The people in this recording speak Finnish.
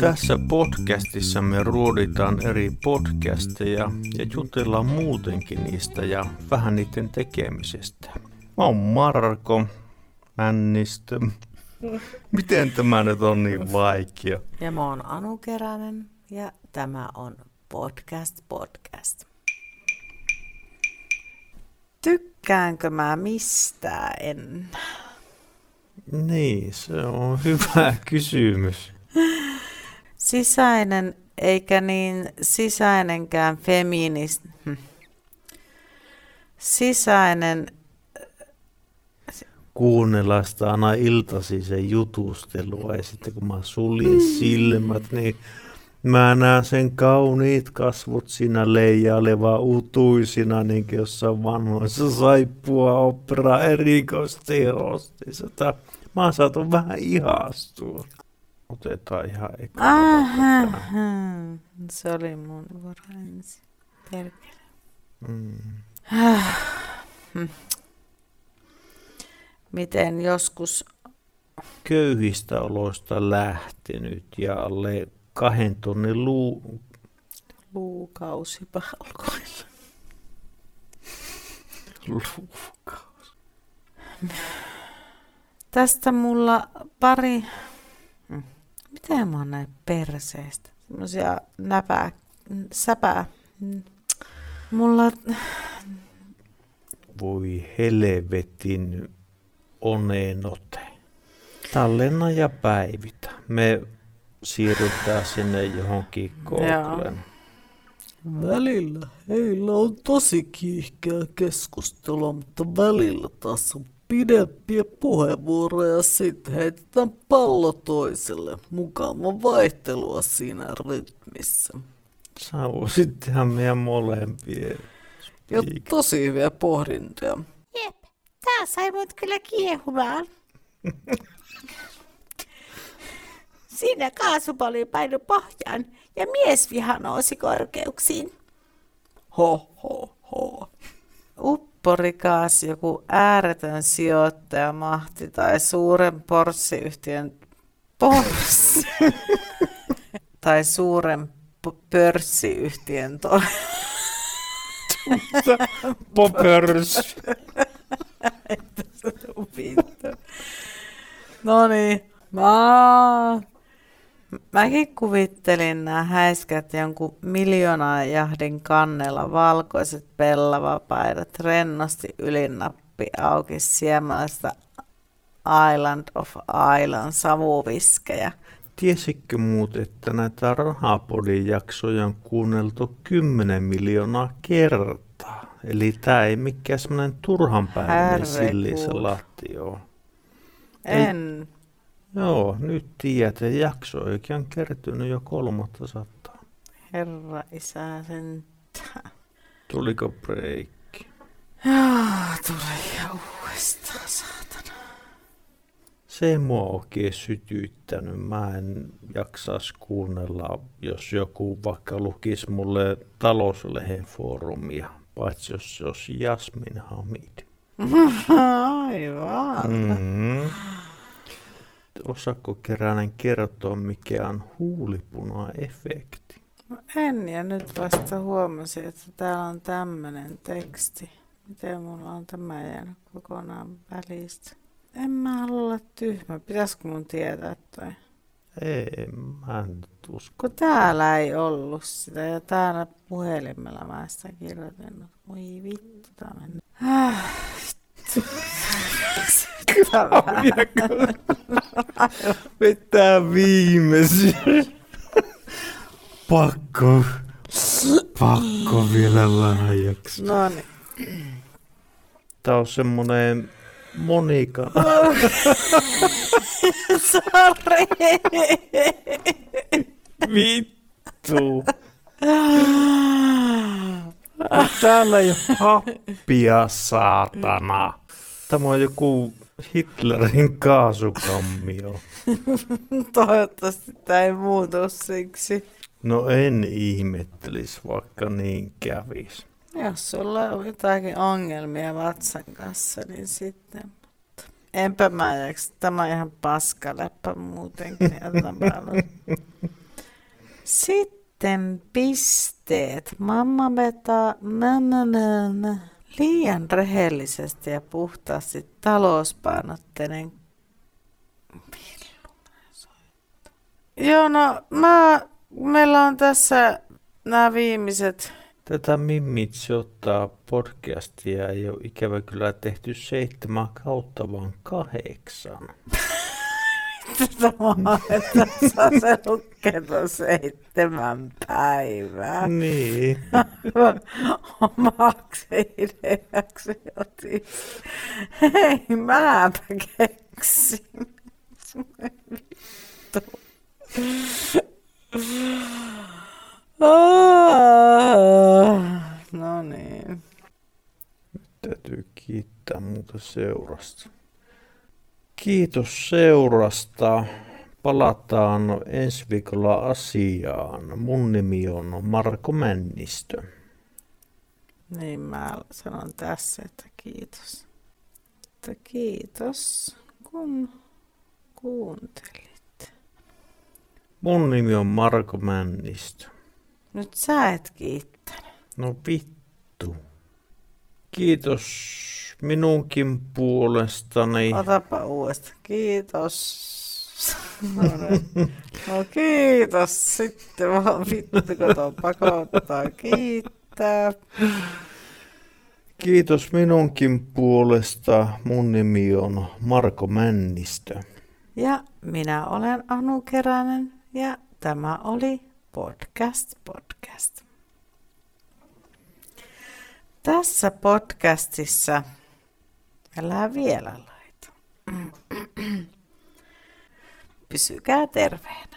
Tässä podcastissa me ruoditaan eri podcasteja ja jutellaan muutenkin niistä ja vähän niiden tekemisestä. Mä oon Marko Männistö. Miten tämä nyt on niin vaikea? Ja mä oon Anu Keränen ja tämä on Podcast Podcast. Tykkäänkö mä mistään en? Niin, se on hyvä kysymys. Sisäinen eikä niin sisäinenkään feminist... Hm. Sisäinen kuunnella sitä aina iltasi sen jutustelua ja sitten kun mä suljin silmät, niin mä näen sen kauniit kasvot siinä leijaileva utuisina niin kuin jossain vanhoissa saippua opera erikoistehosteissa. Mä saatun vähän ihastua. Otetaan ihan eka. Se oli mun vuoro ensin. Perkele. Mm. Miten joskus Köyhistä oloista lähtenyt ja alle kahden tonnin luu... luukausi palkoilla. luukaus. Tästä mulla pari... Hm. Miten mä oon näin perseestä? Semmosia näpää... Säpää. Mulla... Voi helvetin onenote. Tallenna ja päivitä. Me siirrytään sinne johonkin Googlen. Välillä heillä on tosi kiihkeä keskustelua, mutta välillä taas on pidempiä puheenvuoroja. Sitten heitetään pallo toiselle. Mukava vaihtelua siinä rytmissä. Sä voisit tehdä meidän molempien. Ja tosi hyviä pohdintoja. Jep, tää sai mut kyllä kiehumaan. Siinä kaasupalli painu pohjaan ja miesviha nousi korkeuksiin. Ho, ho, ho. Upporikaas joku ääretön sijoittajamahti tai suuren porssiyhtiön porssi tai suuren p- pörssiyhtiön to- Poppers. No niin, mä... Mäkin kuvittelin nämä häiskät jonkun miljoonajahdin kannella valkoiset pellavapaidat rennosti ylinappi auki siemäläistä Island of Island savuviskejä. Tiesitkö muut, että näitä Rahapodin jaksoja on kuunneltu 10 miljoonaa kertaa? Eli tämä ei mikään semmoinen turhanpäiväinen sillisalaatti ole. Ei- En. Joo, nyt tiedät, että jaksoikin on kertynyt jo kolmatta sataa. Herra isä sen. Tuliko breikki? Ah, tuli uudestaan, saatana. Se ei mua oikein sytyttänyt. Mä en jaksaisi kuunnella, jos joku vaikka lukisi mulle talouslehen foorumia, paitsi jos se olisi Jasmin Hamid. Aivan. Mm-hmm. Osaako Keränen kertoa, mikä on huulipuna-efekti? No en, ja nyt vasta huomasin, että täällä on tämmönen teksti. Miten mulla on tämä jäänyt kokonaan välistä? En mä halua olla tyhmä. Pitäisikö mun tietää toi? Ei, mä en usko. Kun täällä ei ollut sitä ja täällä puhelimella mä sitä kirjoitin. Voi vittu tää meni. Ah, Vetää viimeisin. Pakko. Pakko vielä vähän jaksaa. no niin. Tää on semmonen Monika. Sori. Vittu. Täällä ei ole happia, saatana. Tämä on joku Hitlerin kaasukammio. Toivottavasti tää ei muutu siksi. No en ihmettelis, vaikka niin kävis. Jos sulla on jotakin ongelmia vatsan kanssa, niin sitten. Mutta enpä mä jaksa. Tämä on ihan paskaläppä muutenkin. Sitten pisteet. Mamma nä, nä, nä. Liian rehellisesti ja puhtaasti talouspainotteinen Joo, no mä, meillä on tässä nämä viimeiset. Tätä Mimmitsi ottaa podcastia ei ole ikävä kyllä tehty seitsemän kautta, vaan kahdeksan. Että se lukea seitsemän päivää. Niin. Omaksi ideaksi otin. Hei, mäpä keksin. Vittu. No niin. Nyt täytyy kiittää muuta seurasta. Kiitos seurasta. Palataan ensi viikolla asiaan. Mun nimi on Marko Männistö. Niin mä sanon tässä, että kiitos. Että kiitos, kun kuuntelit. Mun nimi on Marko Männistö. Nyt sä et kiittänyt. No vittu. Kiitos minunkin puolestani. Otapa uudestaan. Kiitos. No, niin. no kiitos. Sitten vaan vittu, kun tuon pakottaa kiittää. Kiitos minunkin puolesta. Mun nimi on Marko Männistö. Ja minä olen Anu Keränen ja tämä oli Podcast Podcast. Tässä podcastissa älä vielä laita. Pysykää terveenä.